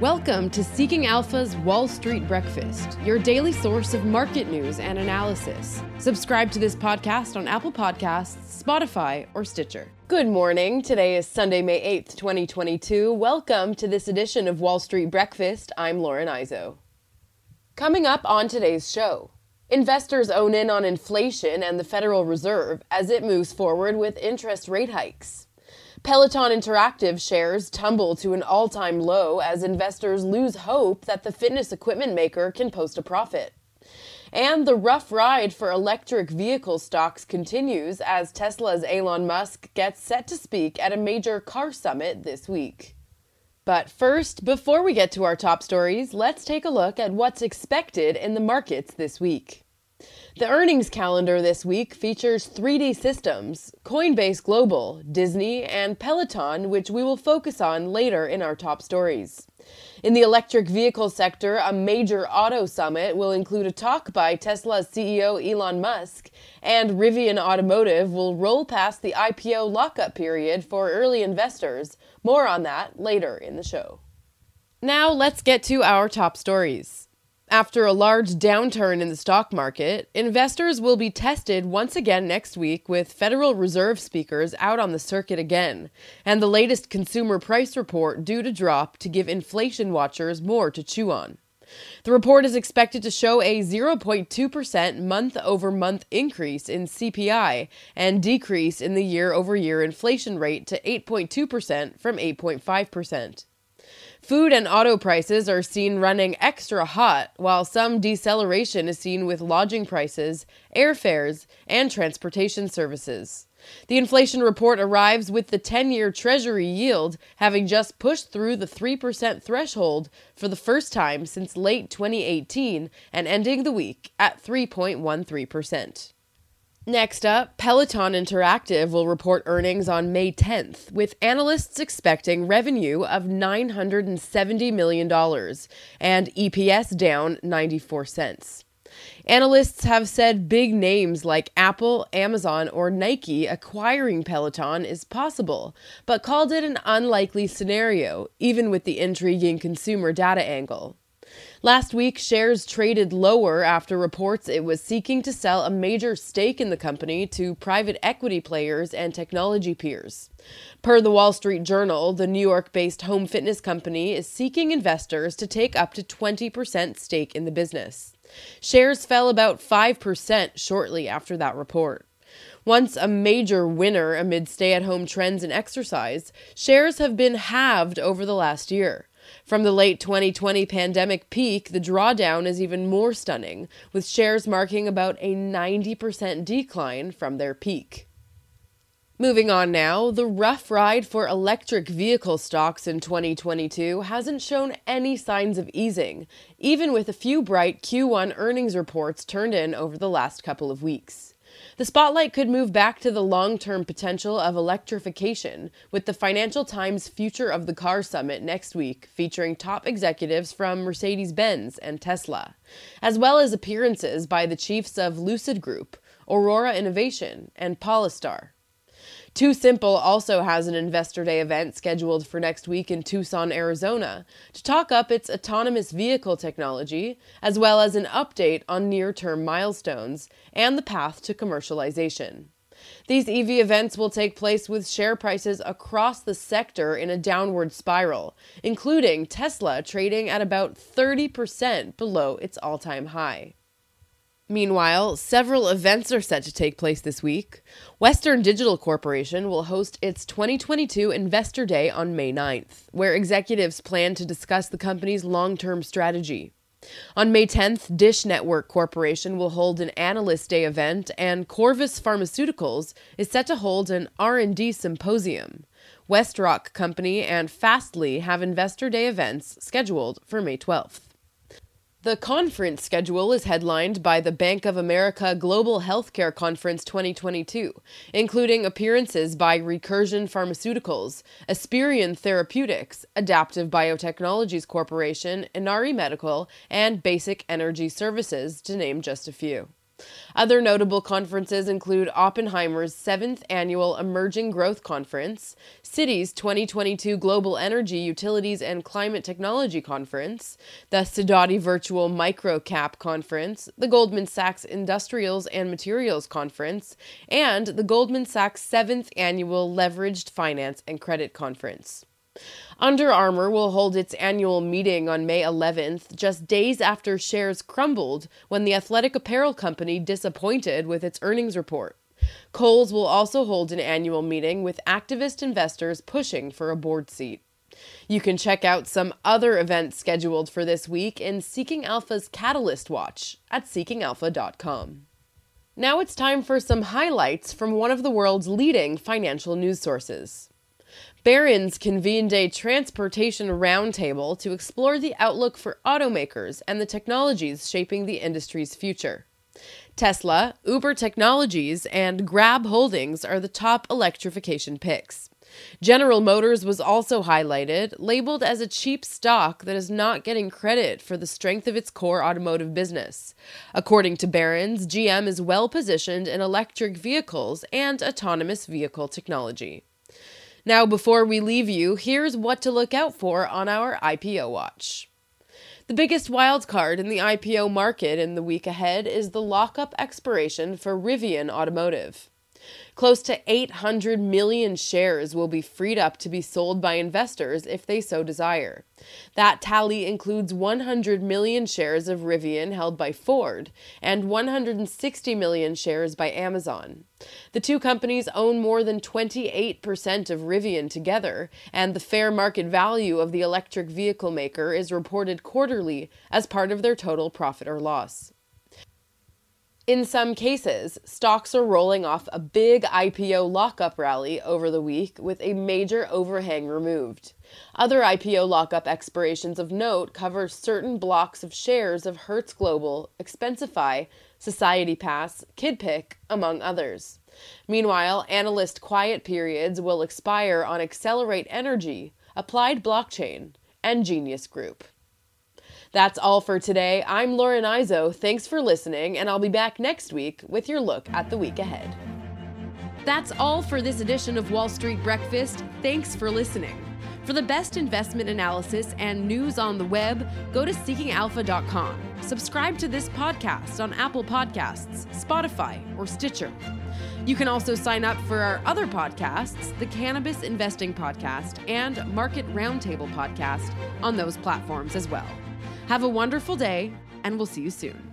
Welcome to Seeking Alpha's Wall Street Breakfast, your daily source of market news and analysis. Subscribe to this podcast on Apple Podcasts, Spotify, or Stitcher. Good morning. Today is Sunday, May 8th, 2022. Welcome to this edition of Wall Street Breakfast. I'm Lauren Izzo. Coming up on today's show, investors own in on inflation and the Federal Reserve as it moves forward with interest rate hikes. Peloton Interactive shares tumble to an all time low as investors lose hope that the fitness equipment maker can post a profit. And the rough ride for electric vehicle stocks continues as Tesla's Elon Musk gets set to speak at a major car summit this week. But first, before we get to our top stories, let's take a look at what's expected in the markets this week. The earnings calendar this week features 3D Systems, Coinbase Global, Disney, and Peloton, which we will focus on later in our top stories. In the electric vehicle sector, a major auto summit will include a talk by Tesla's CEO Elon Musk, and Rivian Automotive will roll past the IPO lockup period for early investors. More on that later in the show. Now let's get to our top stories. After a large downturn in the stock market, investors will be tested once again next week with Federal Reserve speakers out on the circuit again, and the latest consumer price report due to drop to give inflation watchers more to chew on. The report is expected to show a 0.2% month over month increase in CPI and decrease in the year over year inflation rate to 8.2% from 8.5%. Food and auto prices are seen running extra hot, while some deceleration is seen with lodging prices, airfares, and transportation services. The inflation report arrives with the 10 year Treasury yield having just pushed through the 3% threshold for the first time since late 2018 and ending the week at 3.13%. Next up, Peloton Interactive will report earnings on May 10th, with analysts expecting revenue of $970 million and EPS down 94 cents. Analysts have said big names like Apple, Amazon, or Nike acquiring Peloton is possible, but called it an unlikely scenario, even with the intriguing consumer data angle. Last week, shares traded lower after reports it was seeking to sell a major stake in the company to private equity players and technology peers. Per the Wall Street Journal, the New York based home fitness company is seeking investors to take up to 20% stake in the business. Shares fell about 5% shortly after that report. Once a major winner amid stay at home trends and exercise, shares have been halved over the last year. From the late 2020 pandemic peak, the drawdown is even more stunning, with shares marking about a 90% decline from their peak. Moving on now, the rough ride for electric vehicle stocks in 2022 hasn't shown any signs of easing, even with a few bright Q1 earnings reports turned in over the last couple of weeks. The spotlight could move back to the long term potential of electrification with the Financial Times Future of the Car Summit next week, featuring top executives from Mercedes Benz and Tesla, as well as appearances by the chiefs of Lucid Group, Aurora Innovation, and Polestar. TuSimple also has an Investor Day event scheduled for next week in Tucson, Arizona, to talk up its autonomous vehicle technology, as well as an update on near term milestones and the path to commercialization. These EV events will take place with share prices across the sector in a downward spiral, including Tesla trading at about 30% below its all time high. Meanwhile, several events are set to take place this week. Western Digital Corporation will host its 2022 Investor Day on May 9th, where executives plan to discuss the company's long-term strategy. On May 10th, Dish Network Corporation will hold an Analyst Day event and Corvus Pharmaceuticals is set to hold an R&D symposium. Westrock Company and Fastly have Investor Day events scheduled for May 12th. The conference schedule is headlined by the Bank of America Global Healthcare Conference 2022, including appearances by Recursion Pharmaceuticals, Esperion Therapeutics, Adaptive Biotechnologies Corporation, Inari Medical, and Basic Energy Services, to name just a few. Other notable conferences include Oppenheimer's 7th Annual Emerging Growth Conference, Citi's 2022 Global Energy, Utilities, and Climate Technology Conference, the Sidoti Virtual Microcap Conference, the Goldman Sachs Industrials and Materials Conference, and the Goldman Sachs 7th Annual Leveraged Finance and Credit Conference. Under Armour will hold its annual meeting on May 11th, just days after shares crumbled when the athletic apparel company disappointed with its earnings report. Kohl's will also hold an annual meeting with activist investors pushing for a board seat. You can check out some other events scheduled for this week in Seeking Alpha's Catalyst Watch at seekingalpha.com. Now it's time for some highlights from one of the world's leading financial news sources. Barron's convened a transportation roundtable to explore the outlook for automakers and the technologies shaping the industry's future. Tesla, Uber Technologies, and Grab Holdings are the top electrification picks. General Motors was also highlighted, labeled as a cheap stock that is not getting credit for the strength of its core automotive business. According to Barron's, GM is well positioned in electric vehicles and autonomous vehicle technology. Now, before we leave you, here's what to look out for on our IPO watch. The biggest wildcard in the IPO market in the week ahead is the lockup expiration for Rivian Automotive. Close to 800 million shares will be freed up to be sold by investors if they so desire. That tally includes 100 million shares of Rivian held by Ford and 160 million shares by Amazon. The two companies own more than 28% of Rivian together, and the fair market value of the electric vehicle maker is reported quarterly as part of their total profit or loss. In some cases, stocks are rolling off a big IPO lockup rally over the week with a major overhang removed. Other IPO lockup expirations of note cover certain blocks of shares of Hertz Global, Expensify, Society Pass, Kidpik, among others. Meanwhile, analyst quiet periods will expire on Excelerate Energy, Applied Blockchain, and Genius Group. That's all for today. I'm Lauren Izzo. Thanks for listening, and I'll be back next week with your look at the week ahead. That's all for this edition of Wall Street Breakfast. Thanks for listening. For the best investment analysis and news on the web, go to seekingalpha.com. Subscribe to this podcast on Apple Podcasts, Spotify, or Stitcher. You can also sign up for our other podcasts, the Cannabis Investing Podcast and Market Roundtable Podcast, on those platforms as well. Have a wonderful day, and we'll see you soon.